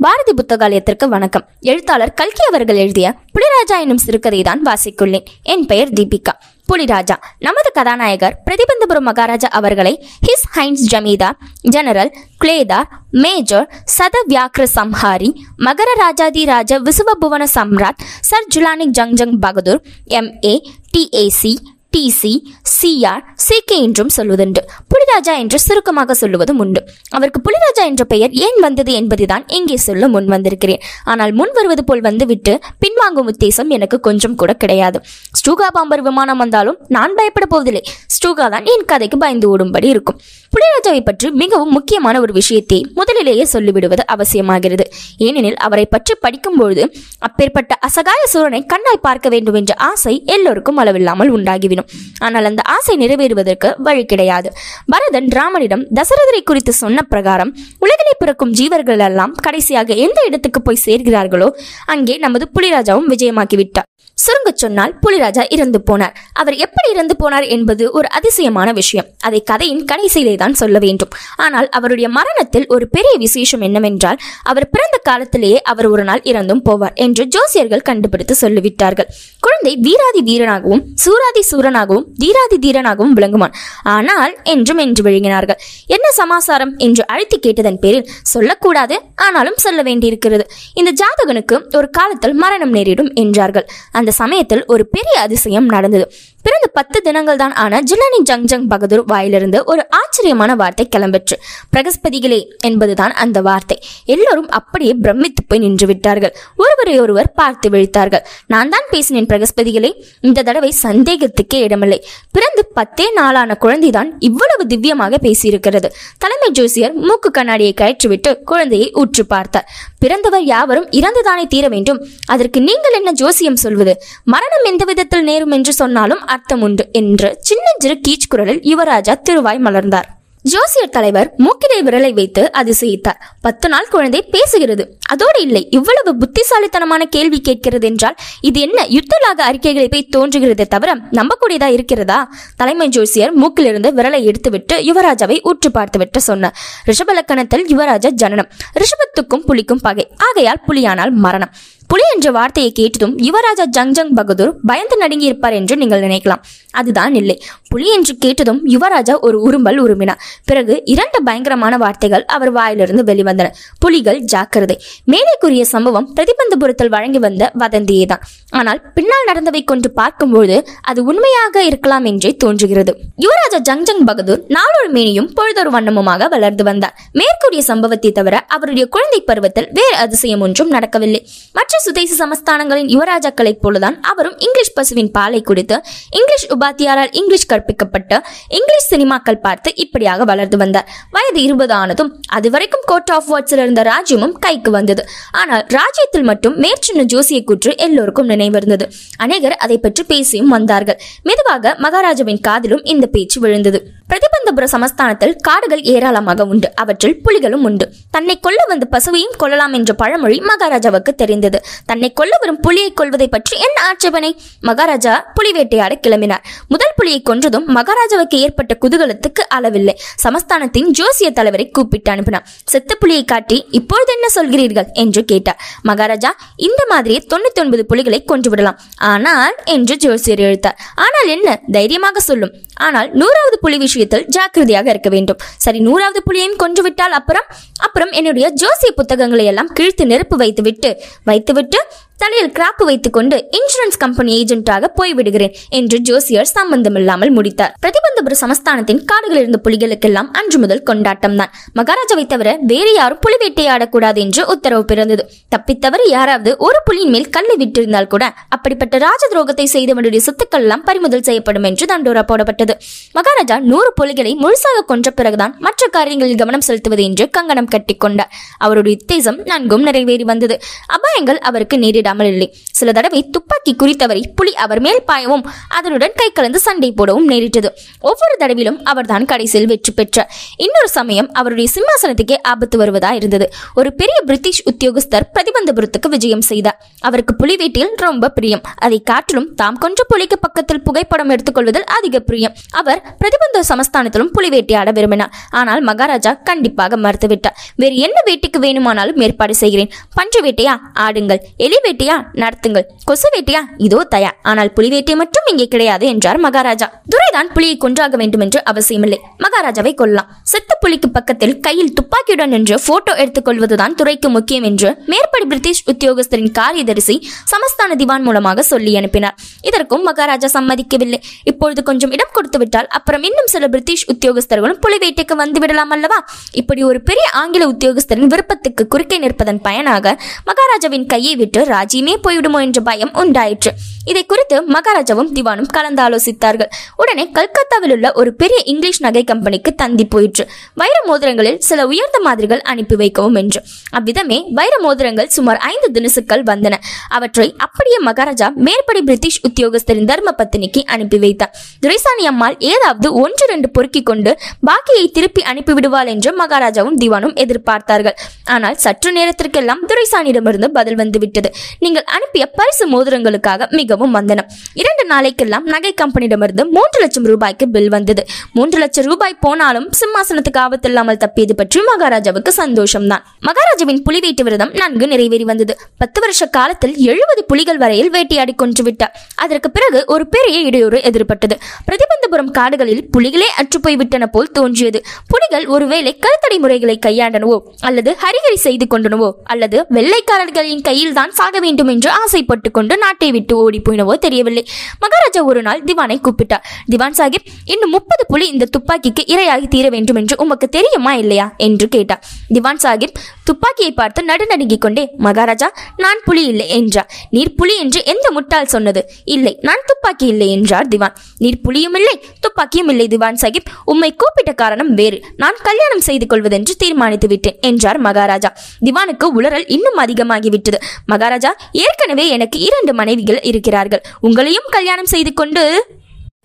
பாரதி புத்தகாலயத்திற்கு வணக்கம். எழுத்தாளர் கல்கி அவர்கள் எழுதிய புலிராஜா எனும் சிறுகதை தான் வாசிக்குள்ளேன் என் பெயர் தீபிகா. புலிராஜா நமது கதாநாயகர் பிரதிபந்தபுரம் மகாராஜா அவர்களை ஹிஸ் ஹைன்ஸ் ஜமீதார் ஜெனரல் கிளேதார் மேஜர் சத வியாக்ர சம்ஹாரி மகர ராஜாதி ராஜ விசுவபுவன சம்ராட் சர் ஜுலானிக் junk junk Bahadur MA DAC DC CR CK என்றும் சொல்வதுண்டு. புலிராஜா என்று சுருக்கமாக சொல்லுவதும் உண்டு. அவருக்கு புலிராஜா என்ற பெயர் ஏன் வந்தது என்பதுதான் இங்கே சொல்ல முன் வந்திருக்கிறேன். ஆனால் முன் வருவது போல் வந்துவிட்டு பின்வாங்கும் உத்தேசம் எனக்கு கொஞ்சம் கூட கிடையாது. ஸ்டூகா பாம்பர் விமானம் வந்தாலும் நான் பயப்பட போவதில்லை. ஸ்டூகா தான் என் கதைக்கு பயந்து ஓடும்படி இருக்கும். புலிராஜாவை பற்றி மிகவும் முக்கியமான ஒரு விஷயத்தை முதலிலேயே சொல்லிவிடுவது அவசியமாகிறது. ஏனெனில் அவரை பற்றி படிக்கும்பொழுது அப்பேற்பட்ட அசகாய சூரனை கண்ணாய் பார்க்க வேண்டும் என்ற ஆசை எல்லோருக்கும் அளவில்லாமல் உண்டாகிவிடும். ஆனால் அந்த ஆசை நிறைவேறுவதற்கு வழி கிடையாது. பரதன் ராமனிடம் தசரதரை குறித்து சொன்ன பிரகாரம் உலகிலே பிறக்கும் ஜீவர்கள் எல்லாம் கடைசியாக எந்த இடத்துக்கு போய் சேர்கிறார்களோ அங்கே நமது புலிராஜாவும் விஜயமாக்கிவிட்டார் சுருங்க சொன்னால் புலிராஜா இறந்து போனார். அவர் எப்படி இறந்து போனார் என்பது ஒரு அதிசயமான விஷயம். அதை கதையின் கடைசியிலே தான் சொல்ல வேண்டும். ஆனால் அவருடைய மரணத்தில் ஒரு பெரிய விசேஷம் என்னவென்றால் அவர் பிறந்த காலத்திலேயே அவர் ஒரு நாள் இறந்தும் போவார் என்று ஜோசியர்கள் கண்டுபிடித்து சொல்லிவிட்டார்கள். குழந்தை வீராதி வீரனாகவும் சூராதி சூரனாகவும் தீராதி தீரனாகவும் விளங்குவான் ஆனால் என்றும் என்று விழுங்கினார்கள். என்ன சமாசாரம்? என்று அழைத்து கேட்டதன் பேரில் சொல்லக்கூடாது ஆனாலும் சொல்ல வேண்டியிருக்கிறது. இந்த ஜாதகனுக்கு ஒரு காலத்தில் மரணம் நேரிடும் என்றார்கள். அந்த சமயத்தில் ஒரு பெரிய அதிசயம் நடந்தது. பிறந்த பத்து தினங்கள் தான் ஆன ஜிலானி ஜங் ஜங் பகதூர் வாயிலிருந்து ஒரு ஆச்சரியமான வார்த்தை கிளம்பிற்று பிரகஸ்பதிகளே என்பதுதான் அந்த வார்த்தை. எல்லோரும் அப்படியே பிரமித்து போய் நின்று விட்டார்கள். ஒருவரை ஒருவர் பார்த்து விழித்தார்கள். நான் தான் பேசினேன் பிரகஸ்பதிகளே இந்த தடவை சந்தேகத்துக்கே இடமில்லை. பிறந்து பத்தே நாளான குழந்தைதான் இவ்வளவு திவ்யமாக பேசியிருக்கிறது. தலைமை ஜோசியர் மூக்கு கண்ணாடியை கயற்றிவிட்டு குழந்தையை உற்று பார்த்தார். பிறந்தவர் யாவரும் இறந்துதானே தீர வேண்டும்? அதற்கு நீங்கள் என்ன ஜோசியம் சொல்வது? மரணம் எந்த விதத்தில் நேரும் என்று சொன்னாலும் அர்த்தம் உண்டு என்று சின்னஞ்சிறு கீச் குரலில் யுவராஜா திருவாய் மலர்ந்தார். ஜோசியர் தலைவர் மூக்கிலே விரலை வைத்து அதிசயித்தார். பத்து நாள் குழந்தை பேசுகிறது. அதோடு இல்லை இவ்வளவு புத்திசாலித்தனமான கேள்வி கேட்கிறது என்றால் இது என்ன யுத்தலாக அறிக்கைகளை போய் தோன்றுகிறதே தவிர நம்பக்கூடியதா இருக்கிறதா? தலைமை ஜோசியர் மூக்கிலிருந்து விரலை எடுத்துவிட்டு யுவராஜாவை உற்று பார்த்துவிட்டு சொன்னார். ரிஷபலக்கணத்தில் யுவராஜா ஜனனம். ரிஷபத்துக்கும் புலிக்கும் பகை. ஆகையால் புலியானால் மரணம். புலி என்ற வார்த்தையை கேட்டதும் யுவராஜா ஜங் ஜங் பகதூர் பயந்து நடுங்கி இருப்பார் என்று நீங்கள் நினைக்கலாம். அதுதான் இல்லை. புலி என்று கேட்டதும் யுவராஜா ஒரு உரும்பல் உருமினார் பிறகு இரண்டு பயங்கரமான வார்த்தைகள் அவர் வாயிலிருந்து வெளிவந்தன. புலிகள் ஜாக்கிரதை. மேலே கூறிய சம்பவம் பிரதிபந்தபுரத்தில் வழங்கி வந்த வதந்தியே தான் ஆனால் பின்னால் நடந்தவை கொண்டு பார்க்கும்போது அது உண்மையாக இருக்கலாம் என்றே தோன்றுகிறது. யுவராஜா ஜங் ஜங் பகதூர் நாளொரு மேனியும் பொழுதொரு வண்ணமுமாக வளர்ந்து வந்தார். மேற்கூறிய சம்பவத்தை தவிர அவருடைய குழந்தை பருவத்தில் வேறு அதிசயம் ஒன்றும் நடக்கவில்லை. மற்ற மற்ற சுதேச சமஸ்தானங்களின் யுவராஜாக்களைப் போலதான் அவரும் இங்கிலீஷ் பசுவின் பாலை குடித்து இங்கிலீஷ் உபாத்தியாரால் இங்கிலீஷ் கற்பிக்கப்பட்டு இங்கிலீஷ் சினிமாக்கள் பார்த்து இப்படியாக வளர்ந்து வந்தார். வயது இருபது ஆனதும் அதுவரைக்கும் கோர்ட் ஆஃப் வாட்ஸில் இருந்த ராஜ்யமும் கைக்கு வந்தது. ஆனால் ராஜ்யத்தில் மட்டும் மேற்சின்ன ஜோசிய கூற்று எல்லோருக்கும் நினைவிருந்தது அநேகர் அதை பற்றி பேசியும் வந்தார்கள். மெதுவாக மகாராஜாவின் காதிலும் இந்த பேச்சு விழுந்தது. பிரதி பிரதிபந்தபுர சமஸ்தானத்தில் காடுகள் ஏராளமாக உண்டு. அவற்றில் புலிகளும் உண்டு. தன்னை கொல்ல வந்த பசுவையும் கொல்லலாம் என்ற பழமொழி மகாராஜாவுக்கு தெரிந்தது. தன்னை கொல்ல வரும் புலியை கொள்வதை பற்றி என்ன ஆட்சேபனை? மகாராஜா புலி வேட்டையாட கிளம்பினார். முதல் புலியை கொன்றதும் மகாராஜாவுக்கு ஏற்பட்ட குதூகலத்துக்கு அளவில்லை. சமஸ்தானத்தின் ஜோசிய தலைவரை கூப்பிட்டு அனுப்பினார். செத்த புலியை காட்டி இப்பொழுது என்ன சொல்கிறீர்கள்? என்று கேட்டார். மகாராஜா இந்த மாதிரியே தொண்ணூத்தி ஒன்பது புலிகளை கொன்றுவிடலாம். ஆனால் என்று ஜோசியர் எழுத்தார். ஆனால் என்ன? தைரியமாக சொல்லும். ஆனால் நூறாவது புலி விஷயத்தில் ஜாக்கிரதையாக இருக்க வேண்டும். சரி நூறாவது புலியையும் கொன்று விட்டால் அப்புறம்? அப்புறம் என்னுடைய ஜோசிய புத்தகங்களை எல்லாம் கிழித்து நெருப்பு வைத்துவிட்டு வைத்துவிட்டு தலையில் கிராப்பு வைத்துக்கொண்டு இன்சூரன்ஸ் கம்பெனி ஏஜென்ட்டாக போய்விடுகிறேன் என்று ஜோசியர் சம்பந்தமில்லாமல் முடித்தார். பிரதிபந்தபுர சமஸ்தானத்தின் காடுகளில் இருந்த புலிகளுக்கெல்லாம் அன்று முதல் கொண்டாட்டம் தான் மகாராஜாவை தவிர வேறு யாரும் புலி வேட்டையாடக்கூடாது என்று உத்தரவு பிறந்தது. தப்பித்தவர் யாராவது ஒரு புலியின் மேல் கல்லை விட்டிருந்தால் கூட அப்படிப்பட்ட ராஜ துரோகத்தை செய்தவனுடைய சொத்துக்கள் எல்லாம் பறிமுதல் செய்யப்படும் என்று தண்டோரா போடப்பட்டது. மகாராஜா நூறு புலிகளை முழுசாக கொன்ற பிறகுதான் மற்ற காரியங்களில் கவனம் செலுத்துவது என்று கங்கணம் கட்டிக்கொண்டார். அவருடைய உத்தேசம் நன்கும் நிறைவேறி வந்தது. அபாயங்கள் அவருக்கு நேரிட விடாமல் இல்லை. சில தடவை துப்பாக்கி குறித்தவரை புலி அவர் மேல் பாயவும் அதனுடன் கை கலந்து சண்டை போடவும் நேரிட்டது. ஒவ்வொரு தடவிலும் அவர்தான் கடைசியில் வெற்றி பெற்றார். இன்னொரு சமயம் அவருடைய சிம்மாசனத்துக்கே ஆபத்து வருவதா இருந்தது. ஒரு பெரிய பிரிட்டிஷ் உத்தியோகஸ்தர் பிரதிபந்தபுரத்துக்கு விஜயம் செய்தார். அவருக்கு புலிவேட்டையில் ரொம்ப பிரியம். அதை காட்டிலும் தாம் கொன்ற புலிக்கு பக்கத்தில் புகைப்படம் எடுத்துக்கொள்வதில் அதிக பிரியம். அவர் பிரதிபந்த சமஸ்தானத்திலும் புலி வேட்டையாட விரும்பினார். ஆனால் மகாராஜா கண்டிப்பாக மறுத்துவிட்டார். வேறு என்ன வேட்டைக்கு வேணுமானாலும் ஏற்பாடு செய்கிறேன். பஞ்சு வேட்டையா? ஆடுங்கள். எலி வேட்டையா நடத்துங்கள். கொசு வேட்டையா இதோ தயா. ஆனால் புலி வேட்டை மட்டும் இங்கே கிடையாது என்றார் மகாராஜா. துரைதான் புலியை கொன்றாக வேண்டும் என்று அவசியமில்லை. மகாராஜாவை கொல்லலாம். செத்த புலிக்கு பக்கத்தில் கையில் துப்பாக்கியுடன் நின்று போட்டோ எடுத்துக்கொள்வதுதான் துறைக்கு முக்கியம் என்று மேற்படி பிரிட்டிஷ் உத்தியோகஸ்தரின் காரியதரிசி சமஸ்தான திவான் மூலமாக சொல்லி அனுப்பினார். இதற்கும் மகாராஜா சம்மதிக்கவில்லை. இப்பொழுது கொஞ்சம் இடம் கொடுத்து விட்டால் அப்புறம் இன்னும் சில பிரிட்டிஷ் உத்தியோகஸ்தர்களும் புலி வேட்டைக்கு வந்து விடலாம் அல்லவா? இப்படி ஒரு பெரிய ஆங்கில உத்தியோகஸ்தரின் விருப்பத்துக்கு குறுக்கே நிற்பதன் பயனாக மகாராஜாவின் கையை விட்டு ராஜ்யமே போய்விடுமோ என்ற பயம் உண்டாயிற்று. இதை குறித்து மகாராஜாவும் திவானும் கலந்தாலோசித்தார்கள் உடனே கல்கத்தாவில் உள்ள ஒரு பெரிய இங்கிலீஷ் நகை கம்பெனிக்கு தந்தி போயிற்று. வைர மோதிரங்களில் சில உயர்ந்த மாதிரிகள் அனுப்பி வைக்கவும் என்று. அவ்விதமே வைர மோதிரங்கள் சுமார் ஐந்து தினசுக்கள் வந்தன. அவற்றை அப்படியே மகாராஜா மேற்படி பிரிட்டிஷ் உத்தியோகஸ்தரின் தர்ம பத்தினிக்கு அனுப்பி வைத்தார். துரைசாணி அம்மாள் ஏதாவது ஒன்று ரெண்டு பொறுக்கிக் கொண்டு பாக்கியை திருப்பி அனுப்பிவிடுவாள் என்று மகாராஜாவும் திவானும் எதிர்பார்த்தார்கள். ஆனால் சற்று நேரத்திற்கெல்லாம் துரைசாணியிடமிருந்து பதில் வந்துவிட்டது. நீங்கள் அனுப்பிய பரிசு மோதிரங்களுக்காக மிகவும் வந்தனம். இரண்டு நாளைக்கெல்லாம் நகை கம்பெனியிடமிருந்து மூன்று லட்சம் ரூபாய்க்கு பில் வந்தது. மூன்று லட்சம் ரூபாய் போனாலும் சிம்மாசனத்துக்கு ஆபத்தில்லாமல் தப்பியது பற்றி மகாராஜாவுக்கு சந்தோஷம்தான். மகாராஜாவின் புலி வீட்டு விரதம் நன்கு நிறைவேறி வந்தது. பத்து வருஷ காலத்தில் எழுபது புலிகள் வரையில் வேட்டையாடி கொன்று விட்டார். அதற்கு பிறகு ஒரு பெரிய இடையூறு எதிர்பட்டது. பிரதிபந்தபுரம் காடுகளில் புலிகளே அற்றுப்போய் விட்டன போல் தோன்றியது. புலிகள் ஒருவேளை கருத்தடை முறைகளை கையாண்டனவோ அல்லது ஹரிகரி செய்து கொண்டனவோ அல்லது வெள்ளைக்காரர்களின் கையில் தான் சாக வேண்டும் என்று ஆசைப்பட்டு கொண்டு நாட்டை விட்டு ஓடி போயினவோ தெரியவில்லை. மகாராஜா ஒரு நாள் திவானை கூப்பிட்டார். திவான் சாஹிப் இன்னும் முப்பது புலி இந்த துப்பாக்கிக்கு இரையாகி தீர வேண்டும் என்று உமக்கு தெரியுமா இல்லையா? என்று கேட்டார். திவான் சாஹிப் துப்பாக்கியை பார்த்து நடுநடுங்கிக் கொண்டே மகாராஜா நான் புலி இல்லை என்றார். நீர் புலி என்று எந்த முட்டால் சொன்னது? இல்லை நான் துப்பாக்கி இல்லை என்றார் திவான். நீர் புலியும் இல்லை துப்பாக்கியும் இல்லை திவான் சாஹிப். உம்மை கூப்பிட்ட காரணம் வேறு. நான் கல்யாணம் செய்து கொள்வதென்று தீர்மானித்து விட்டேன் என்றார் மகாராஜா. திவானுக்கு உளறல் இன்னும் அதிகமாகிவிட்டது. மகாராஜா ஏற்கனவே எனக்கு இரண்டு மனைவிகள் இருக்கிறார்கள். உங்களையும் கல்யாணம் செய்து கொண்டு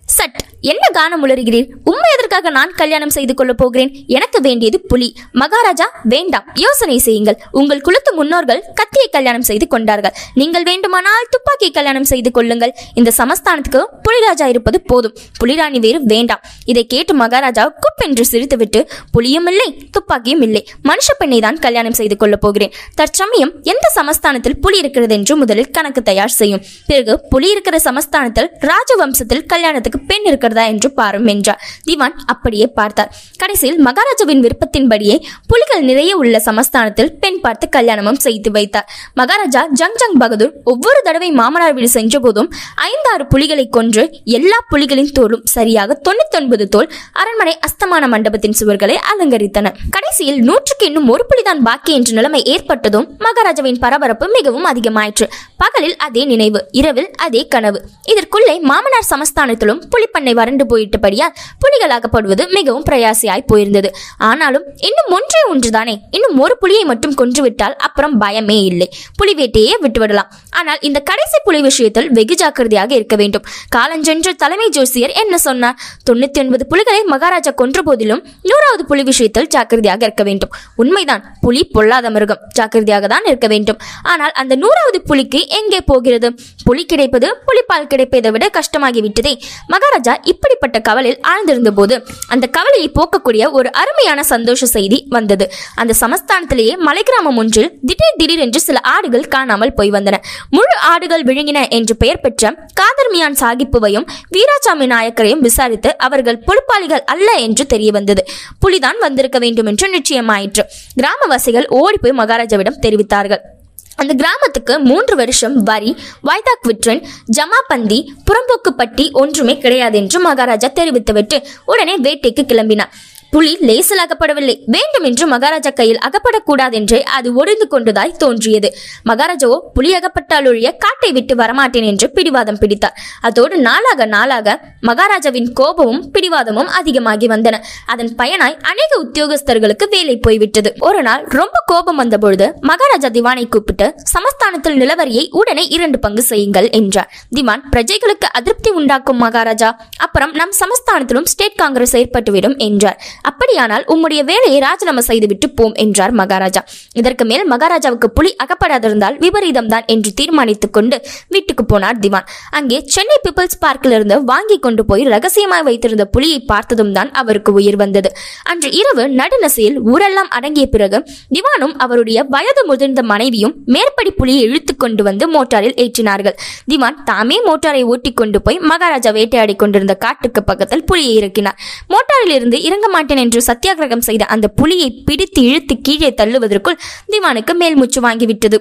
சட் என்ன கானம் உளறுகிறீர்? உண்மை எதற்காக நான் கல்யாணம் செய்து கொள்ளப் போகிறேன்? எனக்கு வேண்டியது புலி. மகாராஜா வேண்டாம். யோசனை செய்யுங்கள். உங்கள் குலத்து முன்னோர்கள் கத்தியை கல்யாணம் செய்து கொண்டார்கள். நீங்கள் வேண்டுமானால் துப்பாக்கியை கல்யாணம் செய்து கொள்ளுங்கள். இந்த சமஸ்தானத்துக்கு புலிராஜா இருப்பது போதும். புலிராணி வேறு வேண்டாம். இதை கேட்டு மகாராஜா குப்பென்று சிரித்துவிட்டு புலியும் இல்லை துப்பாக்கியும் இல்லை. மனுஷ பெண்ணை தான் கல்யாணம் செய்து கொள்ளப் போகிறேன். தற்சமயம் எந்த சமஸ்தானத்தில் புலி இருக்கிறது என்று முதலில் கணக்கு தயார் செய்யும். பிறகு புலி இருக்கிற சமஸ்தானத்தில் ராஜவம்சத்தில் கல்யாணத்துக்கு பெண் இருக்கிறதா என்று பாரும் என்றார் திவான் அப்படியே பார்த்தார். கடைசியில் மகாராஜாவின் விருப்பத்தின்படியே புலிகள் நிறைய உள்ள சமஸ்தானத்தில் பெண் பார்த்து கல்யாணமும் செய்து வைத்தார். மகாராஜா ஜங் ஜங் பகதூர் ஒவ்வொரு தடவை மாமனார் வீடு சென்ற போதும் ஐந்தாறு புலிகளை கொன்று எல்லா புலிகளின் தோலும் சரியாக தொண்ணூத்தி ஒன்பது தோல் அரண்மனை அஸ்தமான மண்டபத்தின் சுவர்களை அலங்கரித்தன. கடைசியில் நூற்றுக்கு இன்னும் ஒரு புலிதான் பாக்கி என்ற நிலைமை ஏற்பட்டதும் மகாராஜாவின் பரபரப்பு மிகவும் அதிகமாயிற்று. பகலில் அதே நினைவு இரவில் அதே கனவு. இதற்குள்ளே மாமனார் சமஸ்தானத்திலும் புலிப்பண்ணை வறண்டு போயிட்டபடியால் புலிகளாகப்படுவது மிகவும் பிரயாசியாய் போயிருந்தது. ஆனாலும் இன்னும் ஒன்றே ஒன்றுதானே? இன்னும் ஒரு புலியை மட்டும் கொன்றுவிட்டால் அப்புறம் பயமே இல்லை. புலி வேட்டையே விட்டுவிடலாம். ஆனால் இந்த கடைசி புலி விஷயத்தில் வெகு ஜாக்கிரதையாக இருக்க வேண்டும். காலஞ்சென்ற தலைமை ஜோசியர் என்ன சொன்னார்? தொண்ணூத்தி ஒன்பது புலிகளை மகாராஜா கொன்ற போதிலும் நூறாவது புலி விஷயத்தில் ஜாக்கிரதையாக இருக்க வேண்டும். உண்மைதான் புலி பொல்லாத மிருகம். ஜாக்கிரதையாக தான் இருக்க வேண்டும். ஆனால் அந்த நூறாவது புலிக்கு எங்கே போகிறது? புலி கிடைப்பது புலிப்பால் கிடைப்பதை விட கஷ்டமாகிவிட்டதே. மகாராஜா இப்படிப்பட்ட கவலையில் ஆழ்ந்திருந்த போது அந்த கவலையை போக்கக்கூடிய ஒரு அருமையான சந்தோஷ செய்தி வந்தது. அந்த சமஸ்தானத்திலேயே மலை கிராமம் ஒன்றில் திடீர் திடீரென்று சில ஆடுகள் காணாமல் போய் வந்தன. முழு ஆடுகள் விழுங்கின என்று பெயர் பெற்ற காதர்மியான் சாகிப்புவையும் வீராசாமி நாயக்கரையும் விசாரித்து அவர்கள் பொறுப்பாளிகள் அல்ல என்று தெரிய வந்தது. புலிதான் வந்திருக்க வேண்டும் என்று நிச்சயமாயிற்று. கிராமவாசிகள் ஓடிப்போய் மகாராஜாவிடம் தெரிவித்தார்கள். அந்த கிராமத்துக்கு மூன்று வருஷம் வரி வாய்தாக் விற்றன் ஜமாபந்தி புறம்போக்கு பட்டி ஒன்றுமே கிடையாது என்று மகாராஜா தெரிவித்துவிட்டு உடனே வேட்டைக்கு கிளம்பினார். புலி லேசில் அகப்படவில்லை வேண்டுமென்று மகாராஜா கையில் அகப்படக்கூடாதென்றே அது ஒடிந்து கொண்டதாய் தோன்றியது. மகாராஜாவோ புலி அகப்பட்டால் ஒழிய காட்டை விட்டு வரமாட்டேன் என்று பிடிவாதம் பிடித்தார். அதோடு நாளாக நாளாக மகாராஜாவின் கோபமும் பிடிவாதமும் அதிகமாகி வந்தன. அதன் பயனாய் அநேக உத்தியோகஸ்தர்களுக்கு வேலை போய்விட்டது. ஒரு நாள் ரொம்ப கோபம் வந்தபொழுது மகாராஜா திவானை கூப்பிட்டு சமஸ்தானத்தில் நிலவரியை உடனே இரண்டு பங்கு செய்யுங்கள் என்றார். திவான் பிரஜைகளுக்கு அதிருப்தி உண்டாக்கும் மகாராஜா. அப்புறம் நம் சமஸ்தானத்திலும் ஸ்டேட் காங்கிரஸ் ஏற்பட்டுவிடும் என்றார். அப்படியானால் உம்முடைய வேலையை ராஜினாமா செய்துவிட்டு போம் என்றார் மகாராஜா. இதற்கு மேல் மகாராஜாவுக்கு புலி அகப்படாதிருந்தால் விபரீதம் தான் என்று தீர்மானித்துக் கொண்டு வீட்டுக்கு போனார் திவான். அங்கே சென்னை பீப்பிள்ஸ் பார்க்கில் இருந்து வாங்கி கொண்டு போய் ரகசியமாய் வைத்திருந்த புலியை பார்த்ததும் தான் அவருக்கு உயிர் வந்தது. அன்று இரவு நடுநசையில் ஊரெல்லாம் அடங்கிய பிறகு திவானும் அவருடைய வயது முதிர்ந்த மனைவியும் மேற்படி புலியை இழுத்து கொண்டு வந்து மோட்டாரில் ஏற்றினார்கள். திவான் தாமே மோட்டாரை ஓட்டிக் கொண்டு போய் மகாராஜா வேட்டையாடி கொண்டிருந்த காட்டுக்கு பக்கத்தில் புலியை இறக்கினார். மோட்டாரில் இருந்து இறங்க மாட்டேன் என்று சத்தியாகிரகம் செய்த அந்த புலியை பிடித்து இழுத்து கீழே தள்ளுவதற்குள் திவானுக்கு மேல்மூச்சு வாங்கிவிட்டது.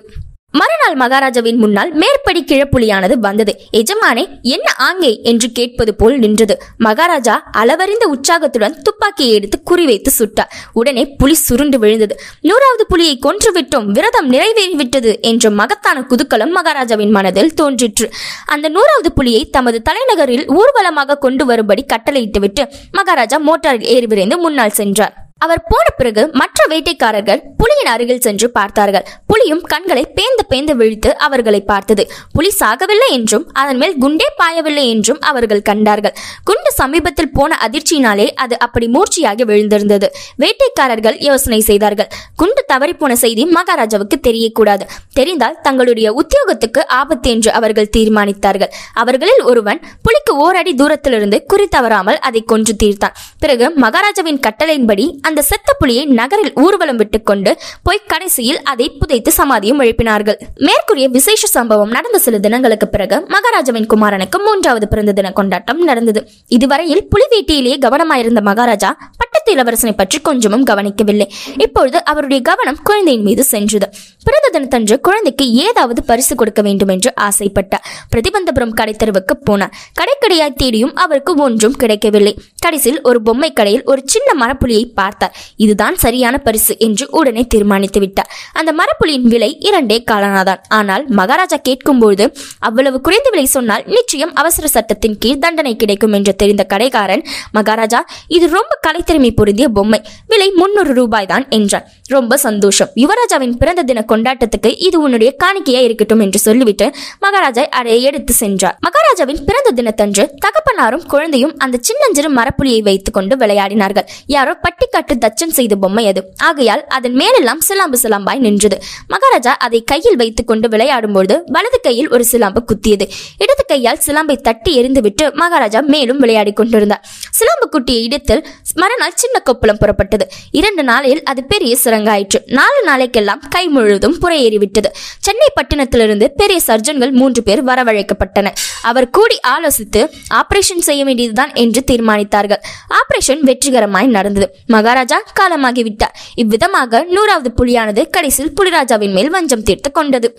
மறுநாள் மகாராஜாவின் முன்னால் மேற்படி கிழப்புலியானது வந்தது. எஜமானே என்ன ஆங்கே? என்று கேட்பது போல் நின்றது. மகாராஜா அளவறிந்த உற்சாகத்துடன் துப்பாக்கியை எடுத்து குறிவைத்து சுட்டார். உடனே புலி சுருண்டு விழுந்தது. நூறாவது புலியை கொன்றுவிட்டோம் விரதம் நிறைவேறிவிட்டது என்ற மகத்தான குதுக்கலம் மகாராஜாவின் மனதில் தோன்றிற்று. அந்த நூறாவது புலியை தமது தலைநகரில் ஊர்வலமாக கொண்டு வரும்படி கட்டளையிட்டுவிட்டு மகாராஜா மோட்டாரில் ஏறி விரைந்து முன்னால் சென்றார். அவர் போன பிறகு மற்ற வேட்டைக்காரர்கள் புலியின் அருகில் சென்று பார்த்தார்கள். புலியும் கண்களை பேந்து பேந்து விழித்து அவர்களை பார்த்தது. புலி சாகவில்லை என்றும் அதன் மேல் குண்டே பாயவில்லை என்றும் அவர்கள் கண்டார்கள். குண்டு சமீபத்தில் போன அதிர்ச்சியினாலே அது அப்படி மூர்ச்சியாகி விழுந்திருந்தது. வேட்டைக்காரர்கள் யோசனை செய்தார்கள். குண்டு தவறிப்போன செய்தி மகாராஜாவுக்கு தெரியக்கூடாது. தெரிந்தால் தங்களுடைய உத்தியோகத்துக்கு ஆபத்து என்று அவர்கள் தீர்மானித்தார்கள். அவர்களில் ஒருவன் புலிக்கு ஓரடி தூரத்திலிருந்து குறி தவறாமல் அதை கொன்று தீர்த்தான். பிறகு மகாராஜாவின் கட்டளையின்படி அந்த செத்த புலியை நகரில் ஊர்வலம் விட்டுக்கொண்டு போய் கடைசியில் அதை புதைத்து சமாதியும் எழுப்பினார்கள். மேற்கூறிய விசேஷ சம்பவம் நடந்த சில தினங்களுக்கு பிறகு மகாராஜாவின் குமாரனுக்கு மூன்றாவது பிறந்த தின கொண்டாட்டம் நடந்தது. இதுவரையில் புலிவேட்டியிலேயே கவனமாயிருந்த மகாராஜா பட்டத்து இளவரசனை பற்றி கொஞ்சமும் கவனிக்கவில்லை. இப்பொழுது அவருடைய கவனம் குழந்தையின் மீது சென்றது. பிறந்த தினத்தன்று குழந்தைக்கு ஏதாவது பரிசு கொடுக்க வேண்டும் என்று ஆசைப்பட்டார். பிரதிபந்தபுரம் கடைத்தெருவுக்கு போனார். கடைக்கடையாய் தேடியும் அவருக்கு ஒன்றும் கிடைக்கவில்லை. கடைசியில் ஒரு பொம்மை கடையில் ஒரு சின்ன மரப்புலியை பார்த்தார். இதுதான் சரியான பரிசு என்று உடனே தீர்மானித்து விட்டார். அந்த மரப்புலியின் விலை இரண்டே காலனாதான். ஆனால் மகாராஜா கேட்கும்போது அவ்வளவு குறைந்த விலை சொன்னால் நிச்சயம் அவசர சட்டத்தின் கீழ் தண்டனை கிடைக்கும் என்று தெரிந்த கடைக்காரன் மகாராஜா இது ரொம்ப கலைத்திறமை பொருந்திய பொம்மை. விலை முன்னூறு ரூபாய் தான் என்றான். ரொம்ப சந்தோஷம். யுவராஜாவின் பிறந்த தின கொண்டாட்டத்துக்கு இது உன்னுடைய காணிக்கையா இருக்கட்டும் என்று சொல்லிவிட்டு மகாராஜா அதை எடுத்து சென்றார். மகாராஜாவின் பிறந்த தினத்தன்று தகப்பனாரும் குழந்தையும் அந்த சின்னஞ்சிறு மரப்புலியை வைத்துக் கொண்டு விளையாடினார்கள். யாரோ பட்டிக்காட்டு தச்சம் செய்த பொம்மை அது. ஆகையால் அதன் மேலெல்லாம் சிலாம்பு சிலாம்பாய் நின்றது. மகாராஜா அதை கையில் வைத்துக் கொண்டு விளையாடும்போது வலது கையில் ஒரு சிலாம்பு குத்தியது. இடது கையால் சிலாம்பை தட்டி எரிந்துவிட்டு மகாராஜா மேலும் விளையாடிக் கொண்டிருந்தார் சிலாம்பு குட்டிய இடத்தில் மறுநாள் சின்ன கொப்பளம் புறப்பட்டது. இரண்டு நாளில் அது பெரிய சுரங்காயிற்று. நாலு நாளைக்கெல்லாம் கை முழுவதும் புறையேறிவிட்டது. சென்னை பட்டணத்திலிருந்து பெரிய சர்ஜன்கள் மூன்று பேர் வரவழைக்கப்பட்டனர். அவர் கூடி ஆலோசித்து ஆபரேஷன் செய்ய வேண்டியதுதான் என்று தீர்மானித்தார்கள். ஆபரேஷன் வெற்றிகரமாய் நடந்தது. மகாராஜா காலமாகிவிட்டார். இவ்விதமாக நூறாவது புலியானது கடைசியில் புலிராஜாவின் மேல் வஞ்சம் தீர்த்து கொண்டது.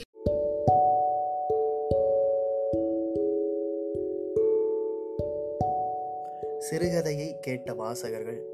சிறுகதையை கேட்ட வாசகர்கள்